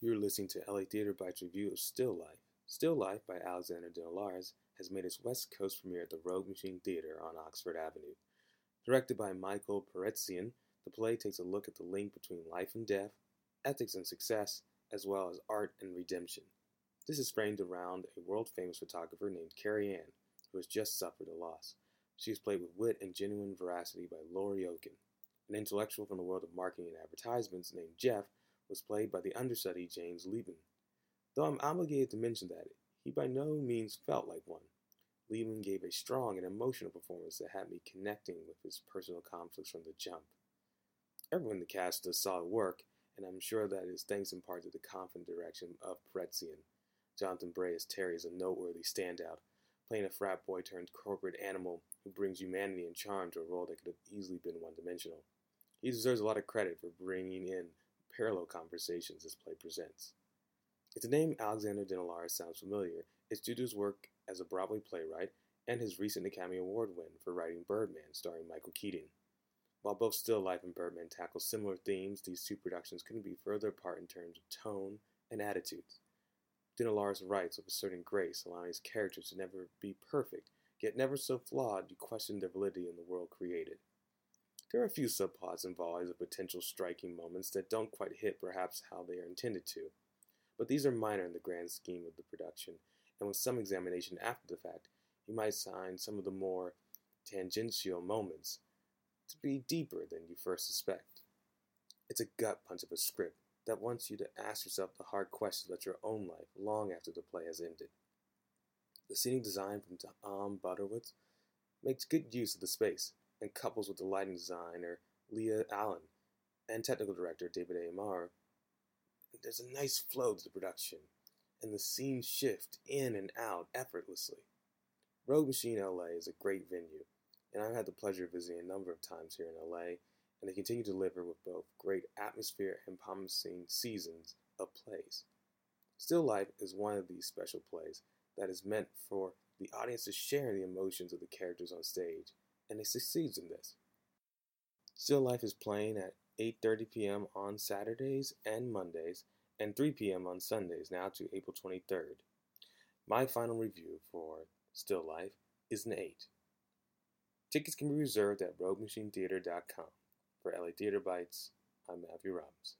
You're listening to LA Theater Bites review of Still Life. Still Life by Alexander Dinelaris has made its West Coast premiere at the Rogue Machine Theater on Oxford Avenue. Directed by Michael Peretzian, the play takes a look at the link between life and death, ethics and success, as well as art and redemption. This is framed around a world famous photographer named Carrie Ann, who has just suffered a loss. She is played with wit and genuine veracity by Laurie Okin. An intellectual from the world of marketing and advertisements named Jeff was played by the understudy James Liebman. Though I'm obligated to mention that, he by no means felt like one. Liebman gave a strong and emotional performance that had me connecting with his personal conflicts from the jump. Everyone in the cast does solid work, and I'm sure that is thanks in part to the confident direction of Peretzian. Jonathan Bray as Terry is a noteworthy standout, playing a frat boy turned corporate animal who brings humanity and charm to a role that could have easily been one dimensional. He deserves a lot of credit for bringing in parallel conversations this play presents. If the name Alexander Dinelaris sounds familiar, it's due to his work as a Broadway playwright and his recent Academy Award win for writing Birdman, starring Michael Keaton. While both Still Life and Birdman tackle similar themes, these two productions couldn't be further apart in terms of tone and attitudes. Dinelaris writes with a certain grace, allowing his characters to never be perfect, yet never so flawed you question their validity in the world created. There are a few subplots and volleys of potential striking moments that don't quite hit perhaps how they are intended to, but these are minor in the grand scheme of the production, and with some examination after the fact, you might find some of the more tangential moments to be deeper than you first suspect. It's a gut punch of a script that wants you to ask yourself the hard questions about your own life long after the play has ended. The scenic design from Tom Buderwitz makes good use of the space and couples with the lighting designer Leah Allen and technical director David. Amar. There's a nice flow to the production, and the scenes shift in and out effortlessly. Rogue Machine LA is a great venue, and I've had the pleasure of visiting a number of times here in LA, and they continue to deliver with both great atmosphere and promising seasons of plays. Still Life is one of these special plays that is meant for the audience to share the emotions of the characters on stage and it succeeds in this. Still Life is playing at 8:30 p.m. on Saturdays and Mondays and 3 p.m. on Sundays now to April 23rd. My final review for Still Life is an 8. Tickets can be reserved at roguemachinetheater.com. For LA Theater Bites, I'm Matthew Robbins.